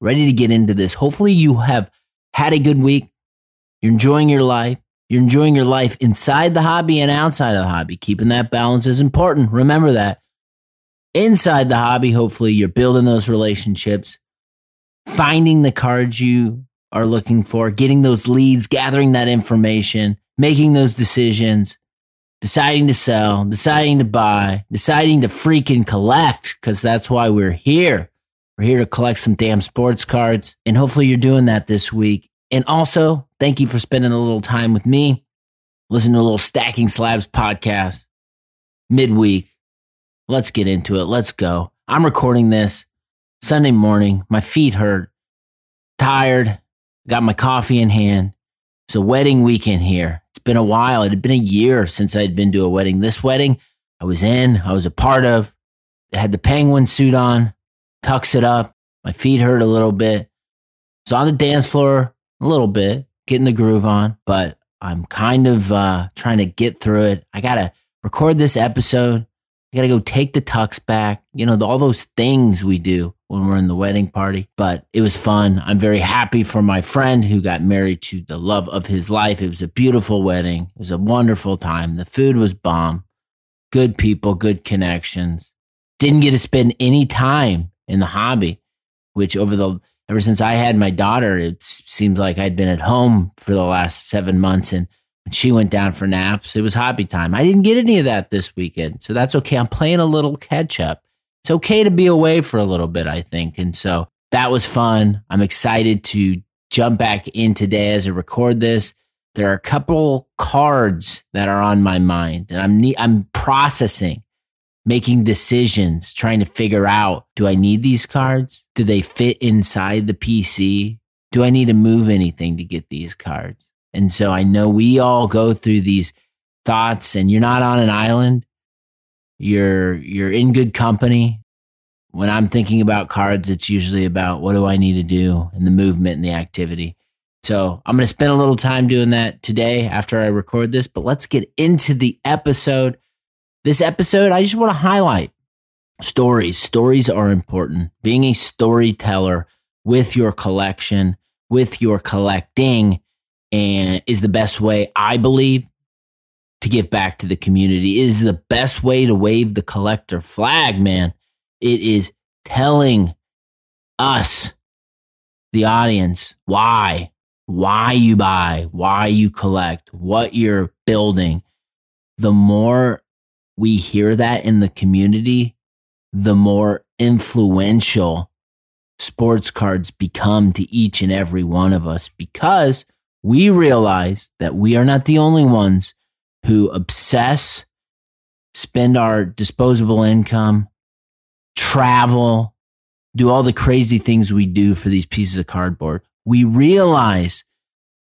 ready to get into this. Hopefully, you have had a good week. You're enjoying your life. You're enjoying your life inside the hobby and outside of the hobby. Keeping that balance is important. Remember that. Inside the hobby, hopefully, you're building those relationships, finding the cards you are looking for, getting those leads, gathering that information, making those decisions, deciding to sell, deciding to buy, deciding to freaking collect, because that's why we're here. We're here to collect some damn sports cards. And hopefully you're doing that this week. And also, thank you for spending a little time with me. Listen to a little Stacking Slabs podcast midweek. Let's get into it. Let's go. I'm recording this Sunday morning. My feet hurt, tired, got my coffee in hand. It's a wedding weekend here. It's been a while. It had been a year since I'd been to a wedding. This wedding I was in, I was a part of. I had the penguin suit on tucks it up. My feet hurt a little bit. So on the dance floor a little bit, getting the groove on, but I'm kind of uh, trying to get through it. I got to record this episode. I got to go take the tux back. You know, all those things we do when we're in the wedding party. But it was fun. I'm very happy for my friend who got married to the love of his life. It was a beautiful wedding. It was a wonderful time. The food was bomb. Good people, good connections. Didn't get to spend any time in the hobby, which over the ever since I had my daughter, it seems like I'd been at home for the last seven months. And when she went down for naps, it was hobby time. I didn't get any of that this weekend. So that's okay. I'm playing a little catch up. It's okay to be away for a little bit, I think. And so that was fun. I'm excited to jump back in today as I record this. There are a couple cards that are on my mind and I'm I'm processing making decisions, trying to figure out do I need these cards? Do they fit inside the PC? Do I need to move anything to get these cards? And so I know we all go through these thoughts and you're not on an island. You're you're in good company. When I'm thinking about cards, it's usually about what do I need to do and the movement and the activity. So I'm going to spend a little time doing that today after I record this, but let's get into the episode. This episode, I just want to highlight stories. Stories are important. Being a storyteller with your collection, with your collecting, and is the best way, I believe, to give back to the community. It is the best way to wave the collector flag, man. It is telling us, the audience, why, why you buy, why you collect, what you're building. The more we hear that in the community, the more influential sports cards become to each and every one of us because we realize that we are not the only ones who obsess, spend our disposable income, travel, do all the crazy things we do for these pieces of cardboard. We realize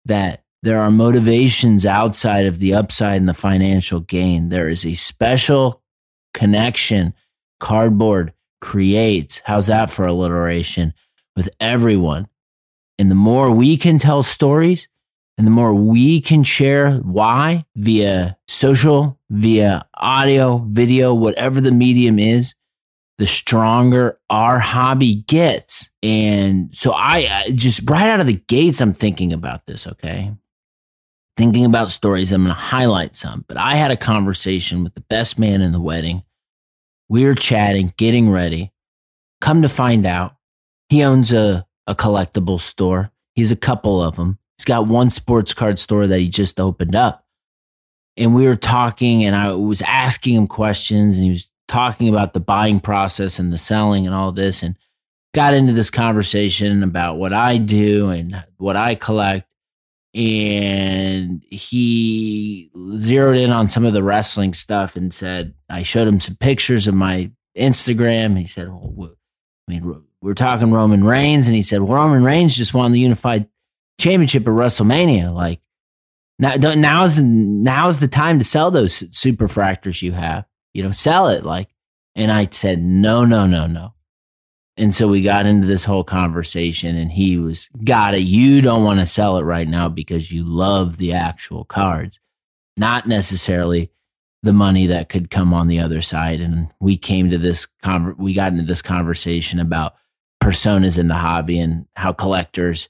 that there are motivations outside of the upside and the financial gain. There is a special connection cardboard creates. How's that for alliteration? With everyone. And the more we can tell stories and the more we can share why via social, via audio, video, whatever the medium is, the stronger our hobby gets. And so I just right out of the gates, I'm thinking about this, okay? Thinking about stories. I'm going to highlight some, but I had a conversation with the best man in the wedding. We were chatting, getting ready. Come to find out, he owns a, a collectible store. He's a couple of them. He's got one sports card store that he just opened up. And we were talking, and I was asking him questions, and he was talking about the buying process and the selling and all this, and got into this conversation about what I do and what I collect and he zeroed in on some of the wrestling stuff and said I showed him some pictures of my Instagram. He said, well, I mean, we're talking Roman Reigns, and he said, well, Roman Reigns just won the unified championship at WrestleMania. Like, now, now's now's the time to sell those super superfractors you have. You know, sell it. Like, and I said, no, no, no, no. And so we got into this whole conversation, and he was, got it. You don't want to sell it right now because you love the actual cards, not necessarily the money that could come on the other side. And we came to this, con- we got into this conversation about personas in the hobby and how collectors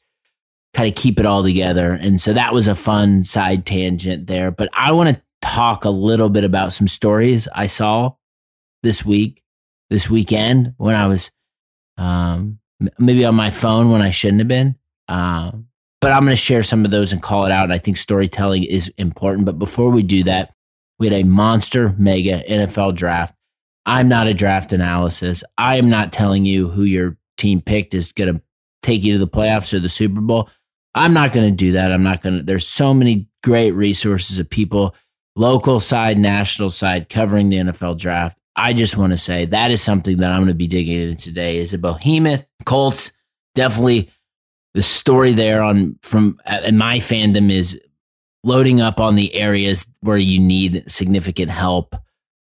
kind of keep it all together. And so that was a fun side tangent there. But I want to talk a little bit about some stories I saw this week, this weekend when I was um, maybe on my phone when I shouldn't have been. Um, but I'm going to share some of those and call it out. I think storytelling is important. But before we do that, we had a monster mega NFL draft. I'm not a draft analysis. I am not telling you who your team picked is going to take you to the playoffs or the Super Bowl. I'm not going to do that. I'm not going to. There's so many great resources of people, local side, national side, covering the NFL draft. I just want to say that is something that I'm going to be digging into today. Is a behemoth Colts definitely the story there on from uh, and my fandom is loading up on the areas where you need significant help.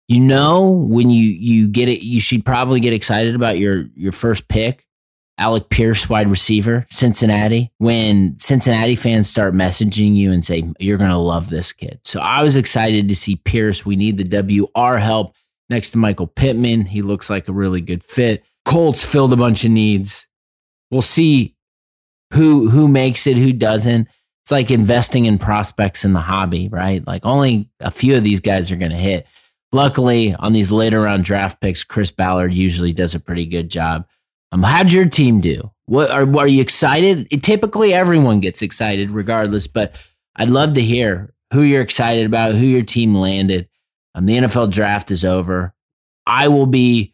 You know when you you get it, you should probably get excited about your your first pick Alec Pierce, wide receiver, Cincinnati, when Cincinnati fans start messaging you and say, you're going to love this kid. So I was excited to see Pierce. We need the WR help next to Michael Pittman. He looks like a really good fit. Colts filled a bunch of needs. We'll see who who makes it, who doesn't. It's like investing in prospects in the hobby, right? Like only a few of these guys are going to hit. Luckily, on these later round draft picks, Chris Ballard usually does a pretty good job. Um, how'd your team do? What are are you excited? It, typically, everyone gets excited regardless, but I'd love to hear who you're excited about, who your team landed. Um, the NFL draft is over. I will be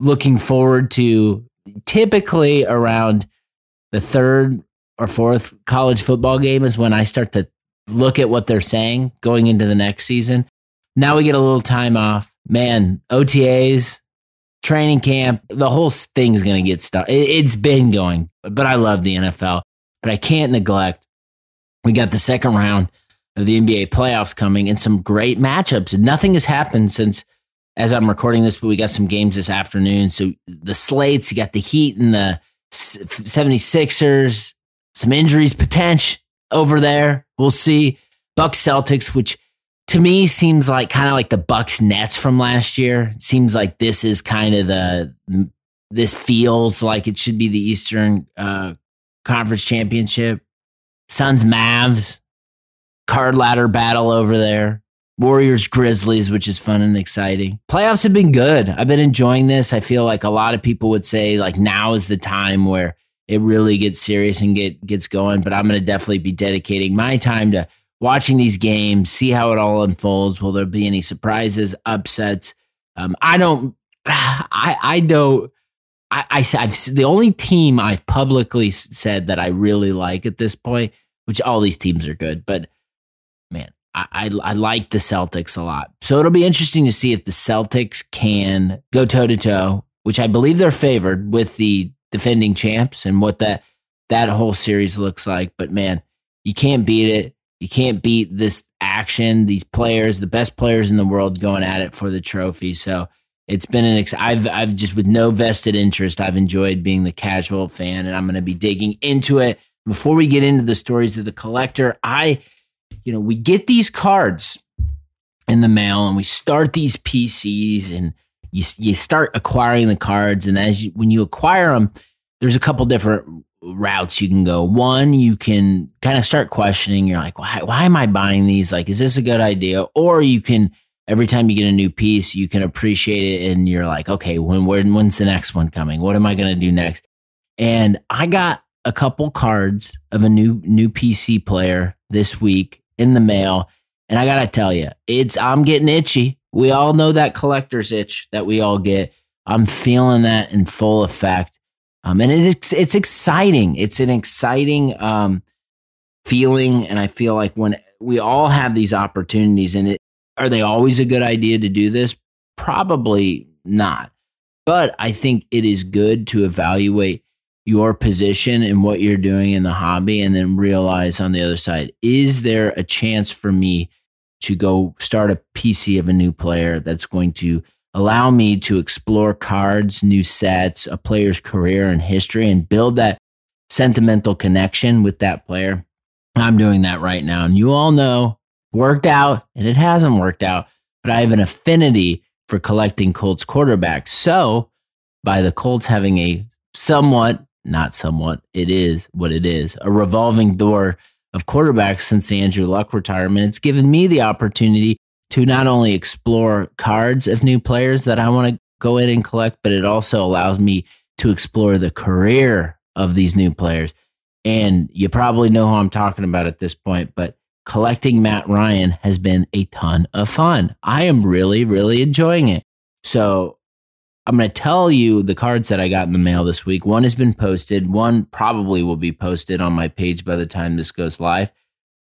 looking forward to typically around the third or fourth college football game is when I start to look at what they're saying going into the next season. Now we get a little time off. Man, OTAs, training camp, the whole thing is going to get started. It's been going, but I love the NFL. But I can't neglect. We got the second round of the NBA playoffs coming and some great matchups. Nothing has happened since as I'm recording this, but we got some games this afternoon. So the slates, you got the Heat and the 76ers, some injuries potential over there. We'll see. Bucks Celtics, which to me seems like kind of like the Bucks Nets from last year. It seems like this is kind of the this feels like it should be the Eastern uh, Conference Championship. Suns Mavs card ladder battle over there. Warriors Grizzlies, which is fun and exciting. Playoffs have been good. I've been enjoying this. I feel like a lot of people would say like now is the time where it really gets serious and get gets going. But I'm going to definitely be dedicating my time to watching these games, see how it all unfolds. Will there be any surprises, upsets? Um, I don't. I I don't. I, I I've the only team I've publicly said that I really like at this point, which all these teams are good, but I, I, like the Celtics a lot. So it'll be interesting to see if the Celtics can go toe to toe, which I believe they're favored with the defending champs and what that that whole series looks like. But man, you can't beat it. You can't beat this action. These players, the best players in the world, going at it for the trophy. So it's been an. Ex- I've I've just with no vested interest. I've enjoyed being the casual fan, and I'm going to be digging into it. Before we get into the stories of the collector, I, you know, we get these cards in the mail, and we start these PCs, and you you start acquiring the cards, and as you when you acquire them, there's a couple different routes you can go. One, you can kind of start questioning. You're like, why, why am I buying these? Like, is this a good idea? Or you can, every time you get a new piece, you can appreciate it and you're like, okay, when, when when's the next one coming? What am I going to do next? And I got a couple cards of a new, new PC player this week in the mail. And I got to tell you, it's, I'm getting itchy. We all know that collector's itch that we all get. I'm feeling that in full effect. Um, and it's it's exciting. It's an exciting um, feeling, and I feel like when we all have these opportunities, and it are they always a good idea to do this? Probably not. But I think it is good to evaluate your position and what you're doing in the hobby and then realize on the other side, is there a chance for me to go start a PC of a new player that's going to allow me to explore cards, new sets, a player's career and history, and build that sentimental connection with that player. I'm doing that right now. And you all know, worked out and it hasn't worked out, but I have an affinity for collecting Colts quarterbacks. So, by the Colts having a somewhat, not somewhat, it is what it is, a revolving door of quarterbacks since the Andrew Luck retirement, it's given me the opportunity to not only explore cards of new players that I want to go in and collect, but it also allows me to explore the career of these new players. And you probably know who I'm talking about at this point, but collecting Matt Ryan has been a ton of fun. I am really, really enjoying it. So I'm going to tell you the cards that I got in the mail this week. One has been posted, one probably will be posted on my page by the time this goes live.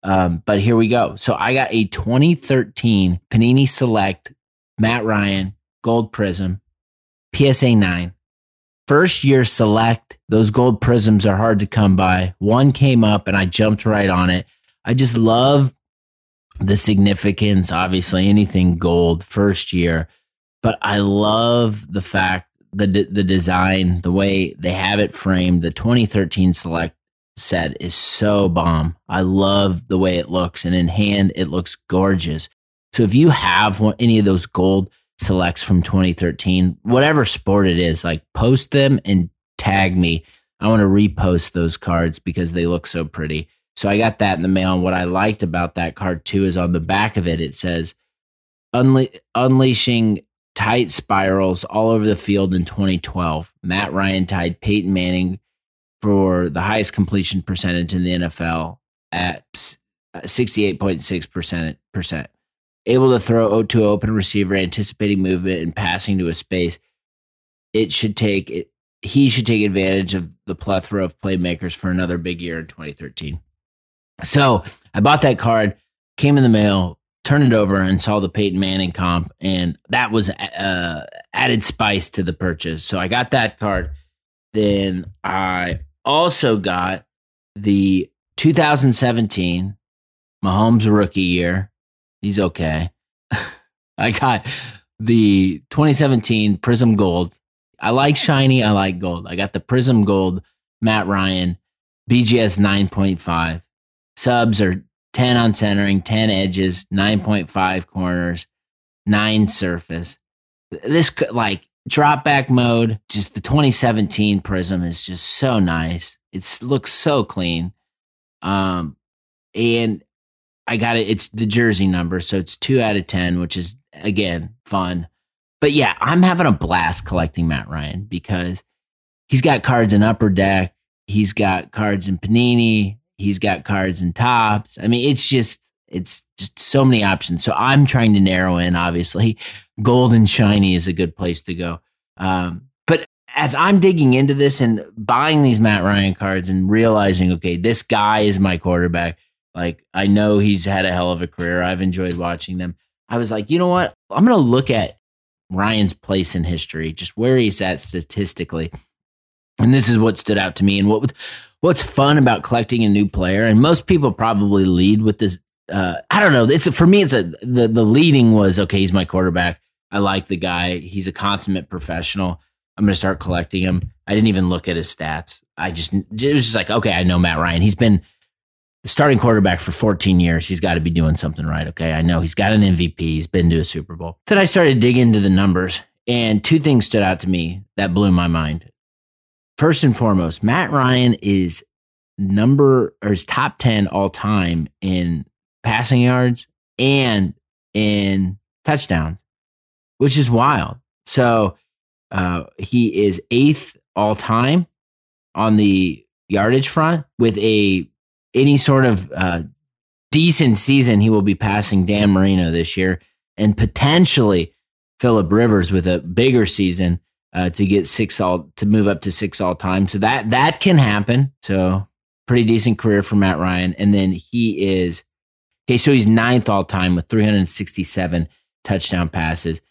Um, but here we go. So I got a 2013 Panini Select Matt Ryan Gold Prism PSA 9. First year select, those gold prisms are hard to come by. One came up and I jumped right on it. I just love the significance, obviously, anything gold first year. But I love the fact the the design, the way they have it framed. The 2013 select set is so bomb. I love the way it looks, and in hand, it looks gorgeous. So if you have one, any of those gold selects from 2013, whatever sport it is, like post them and tag me. I want to repost those cards because they look so pretty. So I got that in the mail. And what I liked about that card too is on the back of it, it says Unle- unleashing tight spirals all over the field in 2012. Matt Ryan tied Peyton Manning for the highest completion percentage in the NFL at 68.6%. Uh, percent. Able to throw o to open receiver, anticipating movement and passing to a space. It should take it, he should take advantage of the plethora of playmakers for another big year in 2013. So I bought that card, came in the mail, turned it over, and saw the Peyton Manning comp, and that was uh, added spice to the purchase. So I got that card. Then I also got the 2017 Mahomes rookie year. He's okay. I got the 2017 Prism Gold. I like shiny. I like gold. I got the Prism Gold Matt Ryan BGS 9.5. Subs are 10 on centering, 10 edges, 9.5 corners, 9 surface. This could like drop back mode, just the 2017 Prism is just so nice. It looks so clean. Um, and I got it. It's the jersey number, so it's two out of ten, which is again fun. But yeah, I'm having a blast collecting Matt Ryan because he's got cards in Upper Deck, he's got cards in Panini, he's got cards and Topps. I mean, it's just it's just so many options. So I'm trying to narrow in. Obviously, gold and shiny is a good place to go. Um, but as I'm digging into this and buying these Matt Ryan cards and realizing, okay, this guy is my quarterback. Like I know he's had a hell of a career. I've enjoyed watching them. I was like, you know what? I'm going to look at Ryan's place in history, just where he's at statistically. And this is what stood out to me. And what what's fun about collecting a new player, and most people probably lead with this uh, I don't know. It's for me. It's a the the leading was okay. He's my quarterback. I like the guy. He's a consummate professional. I'm going to start collecting him. I didn't even look at his stats. I just it was just like okay, I know Matt Ryan. He's been the starting quarterback for 14 years. He's got to be doing something right. Okay, I know he's got an MVP. He's been to a Super Bowl. Then I started digging into the numbers, and two things stood out to me that blew my mind. First and foremost, Matt Ryan is number or is top 10 all time in passing yards and in touchdowns, which is wild. So uh, he is eighth all time on the yardage front with a any sort of uh, decent season. He will be passing Dan Marino this year and potentially Philip Rivers with a bigger season uh, to get six all to move up to six all time. So that that can happen. So pretty decent career for Matt Ryan, and then he is Okay, so he's ninth all time with 367 touchdown passes.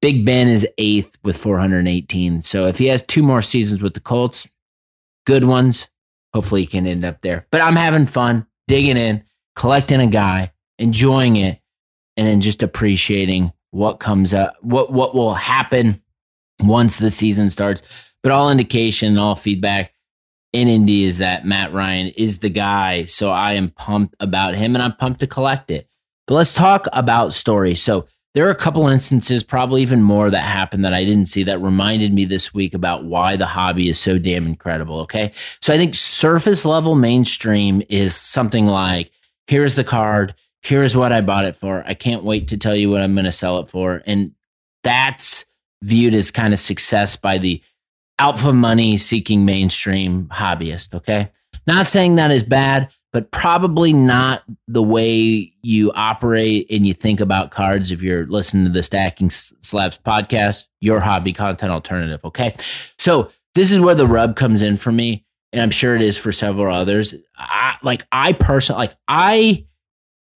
Big Ben is eighth with 418. So if he has two more seasons with the Colts, good ones, hopefully he can end up there. But I'm having fun digging in, collecting a guy, enjoying it, and then just appreciating what comes up, what what will happen once the season starts. But all indication, all feedback in Indy is that Matt Ryan is the guy. So I am pumped about him and I'm pumped to collect it. But let's talk about stories. So there are a couple instances, probably even more, that happened that I didn't see that reminded me this week about why the hobby is so damn incredible. Okay. So I think surface level mainstream is something like here's the card, here's what I bought it for. I can't wait to tell you what I'm going to sell it for. And that's viewed as kind of success by the alpha money seeking mainstream hobbyist. Okay. Not saying that is bad, but probably not the way you operate and you think about cards if you're listening to the Stacking Slabs podcast, your hobby content alternative. Okay. So this is where the rub comes in for me. And I'm sure it is for several others. I, like I personally, like I,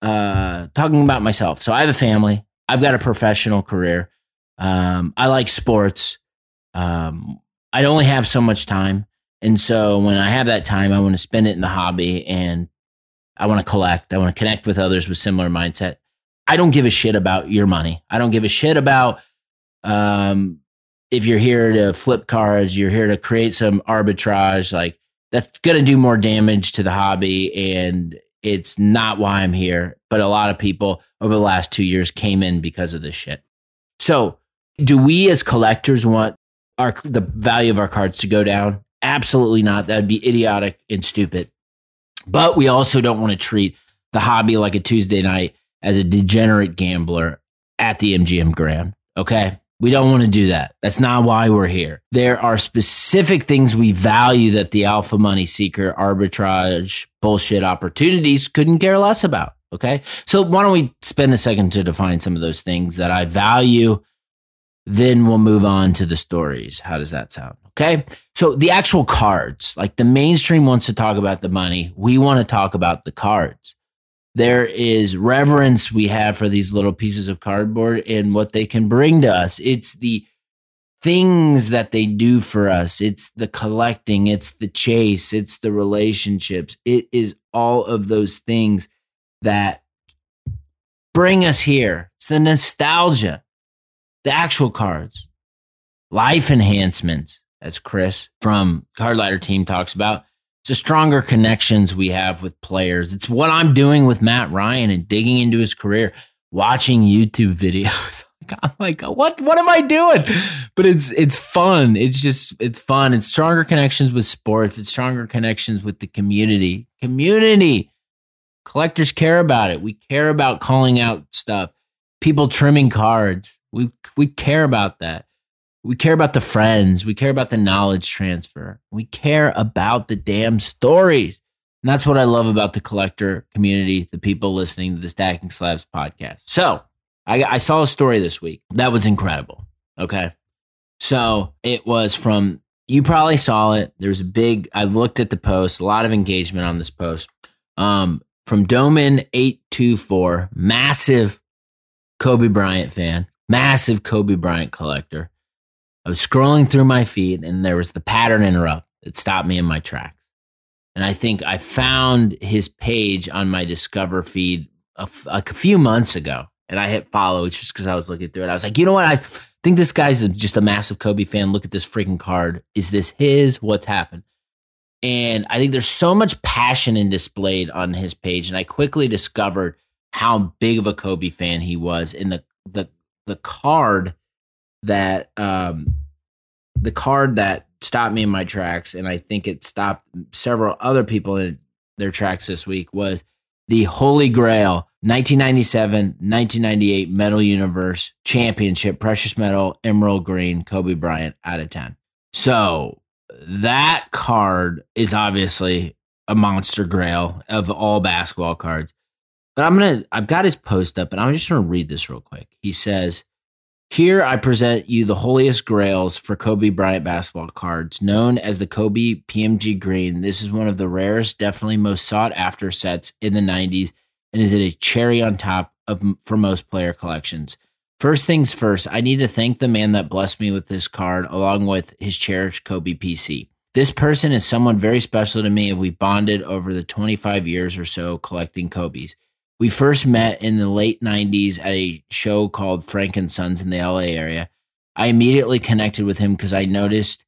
uh, talking about myself. So I have a family. I've got a professional career. Um, I like sports. Um, I only have so much time. And so when I have that time, I want to spend it in the hobby and I want to collect. I want to connect with others with similar mindset. I don't give a shit about your money. I don't give a shit about um, if you're here to flip cards, you're here to create some arbitrage. Like that's going to do more damage to the hobby. And it's not why I'm here. But a lot of people over the last two years came in because of this shit. So do we as collectors want our the value of our cards to go down? Absolutely not. That'd be idiotic and stupid. But we also don't want to treat the hobby like a Tuesday night as a degenerate gambler at the MGM Grand. Okay. We don't want to do that. That's not why we're here. There are specific things we value that the alpha money seeker arbitrage bullshit opportunities couldn't care less about. Okay. So why don't we spend a second to define some of those things that I value then we'll move on to the stories. How does that sound? Okay. So the actual cards, like the mainstream wants to talk about the money. We want to talk about the cards. There is reverence we have for these little pieces of cardboard and what they can bring to us. It's the things that they do for us. It's the collecting, it's the chase, it's the relationships. It is all of those things that bring us here. It's the nostalgia the actual cards, life enhancements, as Chris from Card Ladder Team talks about. It's the stronger connections we have with players. It's what I'm doing with Matt Ryan and digging into his career, watching YouTube videos. I'm like, what what am I doing? But it's it's fun. It's just it's fun. It's stronger connections with sports. It's stronger connections with the community. Community. Collectors care about it. We care about calling out stuff. People trimming cards. We we care about that. We care about the friends. We care about the knowledge transfer. We care about the damn stories. And that's what I love about the collector community, the people listening to the Stacking Slabs podcast. So I, I saw a story this week that was incredible. Okay. So it was from, you probably saw it. There's a big, I looked at the post, a lot of engagement on this post. Um, from Doman824, massive Kobe Bryant fan massive Kobe Bryant collector. I was scrolling through my feed and there was the pattern interrupt that stopped me in my tracks. And I think I found his page on my Discover feed a, f- like a few months ago. And I hit follow just because I was looking through it. I was like, you know what? I think this guy's just a massive Kobe fan. Look at this freaking card. Is this his? What's happened? And I think there's so much passion in displayed on his page. And I quickly discovered how big of a Kobe fan he was in the the the card that um the card that stopped me in my tracks and I think it stopped several other people in their tracks this week was the Holy Grail 1997 1998 Metal Universe Championship Precious Metal Emerald Green Kobe Bryant out of 10. So that card is obviously a monster grail of all basketball cards. But I'm gonna I've got his post up and I'm just gonna read this real quick. He says, Here I present you the holiest grails for Kobe Bryant basketball cards, known as the Kobe PMG Green. This is one of the rarest, definitely most sought after sets in the 90s, and is it a cherry on top of for most player collections. First things first, I need to thank the man that blessed me with this card along with his cherished Kobe PC. This person is someone very special to me and we bonded over the 25 years or so collecting Kobe's. We first met in the late 90s at a show called Frank and Sons in the LA area. I immediately connected with him because I noticed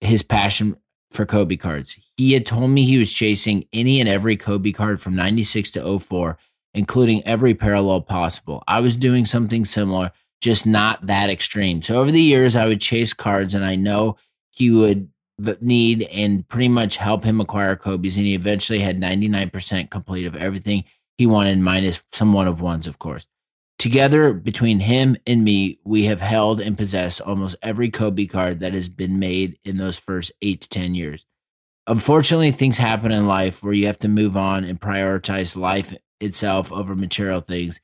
his passion for Kobe cards. He had told me he was chasing any and every Kobe card from 96 to 04, including every parallel possible. I was doing something similar, just not that extreme. So over the years, I would chase cards, and I know he would need and pretty much help him acquire Kobe's. And he eventually had 99% complete of everything he wanted, minus some one of ones, of course. Together, between him and me, we have held and possessed almost every Kobe card that has been made in those first eight to 10 years. Unfortunately, things happen in life where you have to move on and prioritize life itself over material things.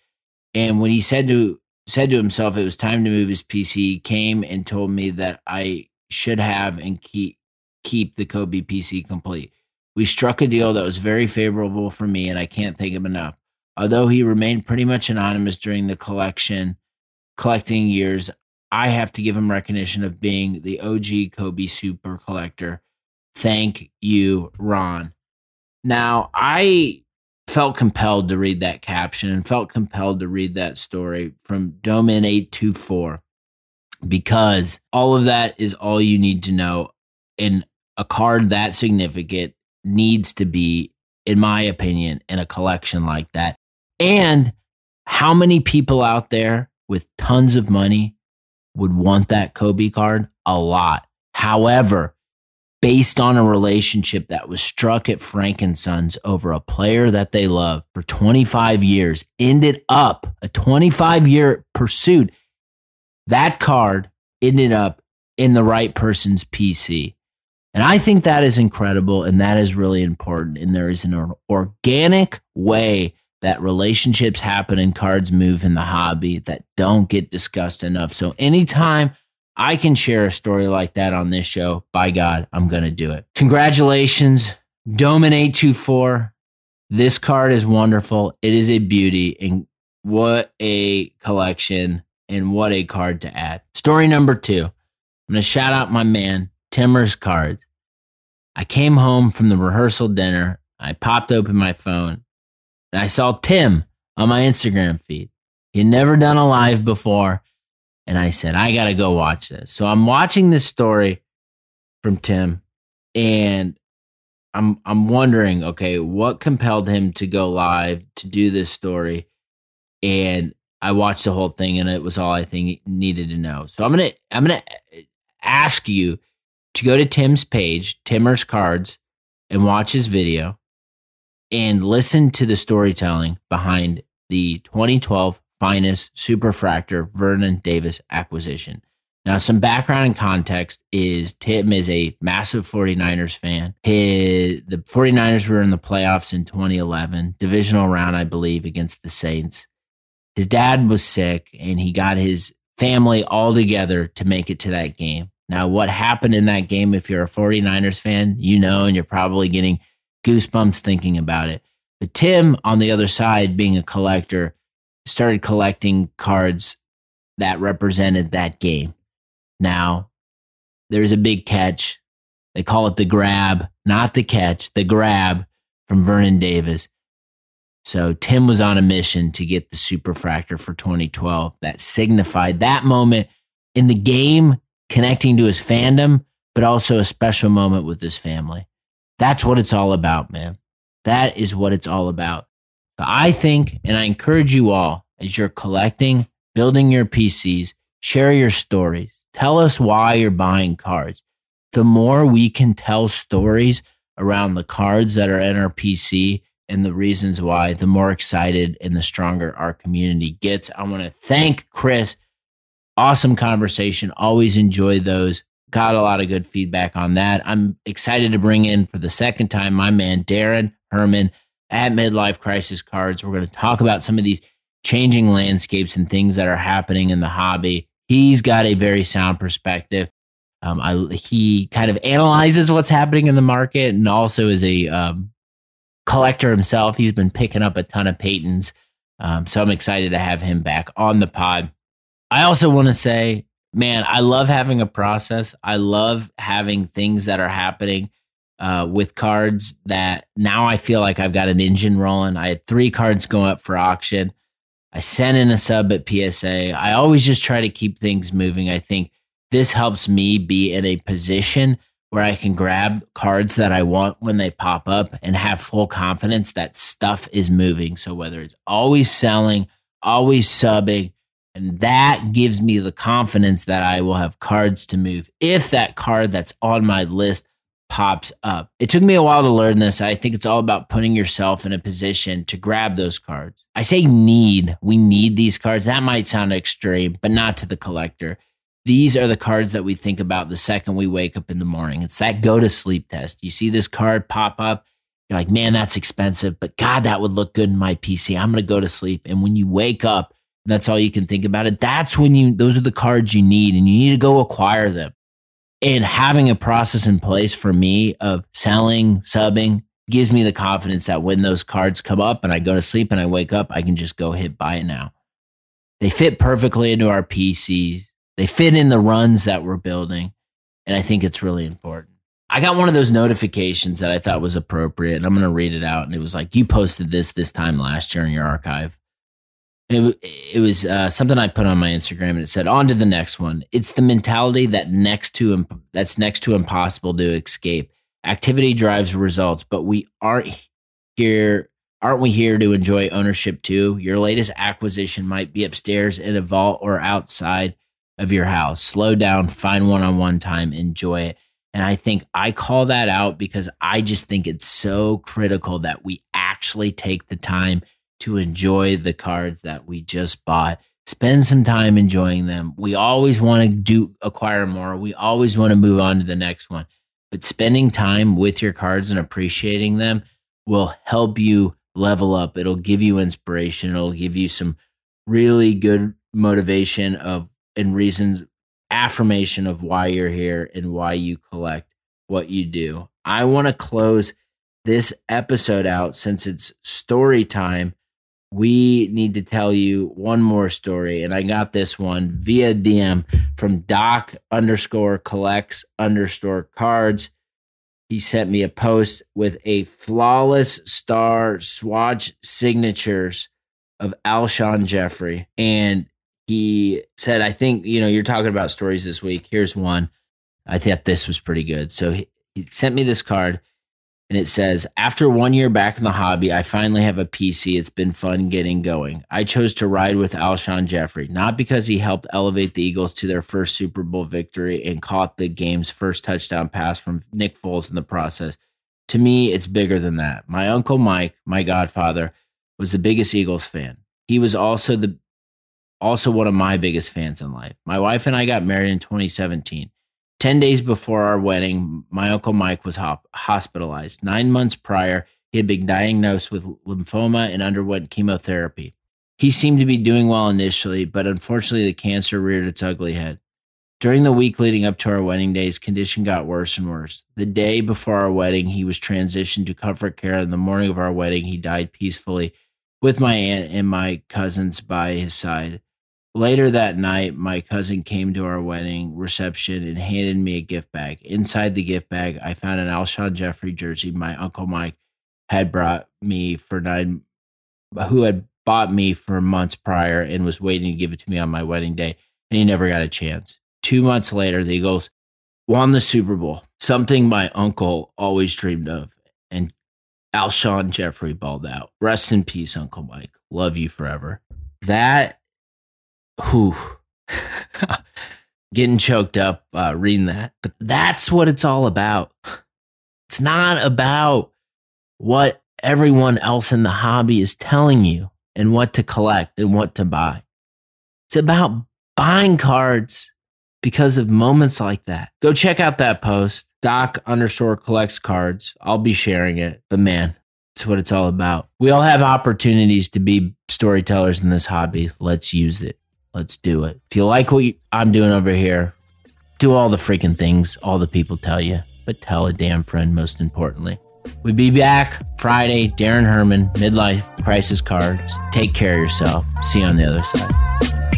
And when he said to said to himself it was time to move his PC, he came and told me that I should have and keep keep the Kobe PC complete. We struck a deal that was very favorable for me, and I can't thank him enough. Although he remained pretty much anonymous during the collection collecting years, I have to give him recognition of being the OG Kobe super collector. Thank you, Ron. Now, I felt compelled to read that caption and felt compelled to read that story from Domin 824 because all of that is all you need to know. in a card that significant needs to be, in my opinion, in a collection like that. And how many people out there with tons of money would want that Kobe card? A lot. However, based on a relationship that was struck at Frank and Sons over a player that they love for 25 years, ended up a 25 year pursuit. That card ended up in the right person's PC. And I think that is incredible and that is really important. And there is an organic way that relationships happen and cards move in the hobby that don't get discussed enough. So anytime I can share a story like that on this show, by God, I'm going to do it. Congratulations, Domin 824. This card is wonderful. It is a beauty. And what a collection and what a card to add. Story number two. I'm going to shout out my man, Timmer's Cards. I came home from the rehearsal dinner. I popped open my phone and I saw Tim on my Instagram feed. He had never done a live before. And I said, I got to go watch this. So I'm watching this story from Tim and I'm I'm wondering, okay, what compelled him to go live to do this story? And I watched the whole thing and it was all I think needed to know. So I'm going to I'm going to uh, ask you to go to Tim's page, Timmer's Cards, and watch his video and listen to the storytelling behind the 2012 finest superfractor Vernon Davis acquisition. Now, some background and context is Tim is a massive 49ers fan. His, the 49ers were in the playoffs in 2011, divisional round, I believe, against the Saints. His dad was sick and he got his family all together to make it to that game. Now, what happened in that game, if you're a 49ers fan, you know, and you're probably getting goosebumps thinking about it. But Tim, on the other side, being a collector, started collecting cards that represented that game. Now, there's a big catch. They call it the grab, not the catch, the grab from Vernon Davis. So Tim was on a mission to get the superfractor for 2012 that signified that moment in the game, connecting to his fandom, but also a special moment with his family. That's what it's all about, man. That is what it's all about. I think, and I encourage you all as you're collecting, building your PCs, share your stories. Tell us why you're buying cards. The more we can tell stories around the cards that are in our PC and the reasons why, the more excited and the stronger our community gets. I want to thank Chris. Awesome conversation. Always enjoy those. Got a lot of good feedback on that. I'm excited to bring in for the second time my man, Darren Herman at Midlife Crisis Cards. We're going to talk about some of these changing landscapes and things that are happening in the hobby. He's got a very sound perspective. Um, I, he kind of analyzes what's happening in the market and also is a um, collector himself. He's been picking up a ton of Peytons. Um, so I'm excited to have him back on the pod. I also want to say, man, I love having a process. I love having things that are happening uh, with cards that now I feel like I've got an engine rolling. I had three cards going up for auction. I sent in a sub at PSA. I always just try to keep things moving. I think this helps me be in a position where I can grab cards that I want when they pop up and have full confidence that stuff is moving. So whether it's always selling, always subbing, and that gives me the confidence that I will have cards to move if that card that's on my list pops up. It took me a while to learn this. I think it's all about putting yourself in a position to grab those cards. I say need, we need these cards. That might sound extreme, but not to the collector. These are the cards that we think about the second we wake up in the morning. It's that go to sleep test. You see this card pop up, you're like, man, that's expensive, but God, that would look good in my PC. I'm going to go to sleep. And when you wake up, that's all you can think about it. That's when you, those are the cards you need, and you need to go acquire them. And having a process in place for me of selling, subbing, gives me the confidence that when those cards come up and I go to sleep and I wake up, I can just go hit buy it now. They fit perfectly into our PCs. They fit in the runs that we're building. And I think it's really important. I got one of those notifications that I thought was appropriate. And I'm going to read it out. And it was like, you posted this this time last year in your archive. And it, it was uh, something I put on my Instagram, and it said, "On to the next one." It's the mentality that next to that's next to impossible to escape. Activity drives results, but we aren't here. Aren't we here to enjoy ownership too? Your latest acquisition might be upstairs in a vault or outside of your house. Slow down, find one-on-one time, enjoy it. And I think I call that out because I just think it's so critical that we actually take the time to enjoy the cards that we just bought. Spend some time enjoying them. We always want to do acquire more. We always want to move on to the next one. But spending time with your cards and appreciating them will help you level up. It'll give you inspiration. It'll give you some really good motivation of and reasons affirmation of why you're here and why you collect what you do. I want to close this episode out since it's story time we need to tell you one more story. And I got this one via DM from Doc underscore collects underscore cards. He sent me a post with a flawless star swatch signatures of Alshon Jeffery. And he said, I think, you know, you're talking about stories this week. Here's one. I thought this was pretty good. So he, he sent me this card and it says, After one year back in the hobby, I finally have a PC. It's been fun getting going. I chose to ride with Alshon Jeffery, not because he helped elevate the Eagles to their first Super Bowl victory and caught the game's first touchdown pass from Nick Foles in the process. To me, it's bigger than that. My uncle Mike, my godfather, was the biggest Eagles fan. He was also the also one of my biggest fans in life. My wife and I got married in 2017. 10 days before our wedding, my Uncle Mike was hop- hospitalized. Nine months prior, he had been diagnosed with lymphoma and underwent chemotherapy. He seemed to be doing well initially, but unfortunately, the cancer reared its ugly head. During the week leading up to our wedding day, his condition got worse and worse. The day before our wedding, he was transitioned to comfort care. And the morning of our wedding, he died peacefully with my aunt and my cousins by his side. Later that night, my cousin came to our wedding reception and handed me a gift bag. Inside the gift bag, I found an Alshon Jeffery jersey my uncle Mike had brought me for nine, who had bought me for months prior and was waiting to give it to me on my wedding day, and he never got a chance. Two months later, the Eagles won the Super Bowl, something my uncle always dreamed of, and Alshon Jeffery balled out. Rest in peace, Uncle Mike. Love you forever. That whew, getting choked up uh, reading that. But that's what it's all about. It's not about what everyone else in the hobby is telling you and what to collect and what to buy. It's about buying cards because of moments like that. Go check out that post. Doc underscore collects cards. I'll be sharing it. But man, it's what it's all about. We all have opportunities to be storytellers in this hobby. Let's use it. Let's do it. If you like what I'm doing over here, do all the freaking things all the people tell you, but tell a damn friend most importantly. We'll be back Friday. Darren Herman, Midlife Crisis Cards. Take care of yourself. See you on the other side.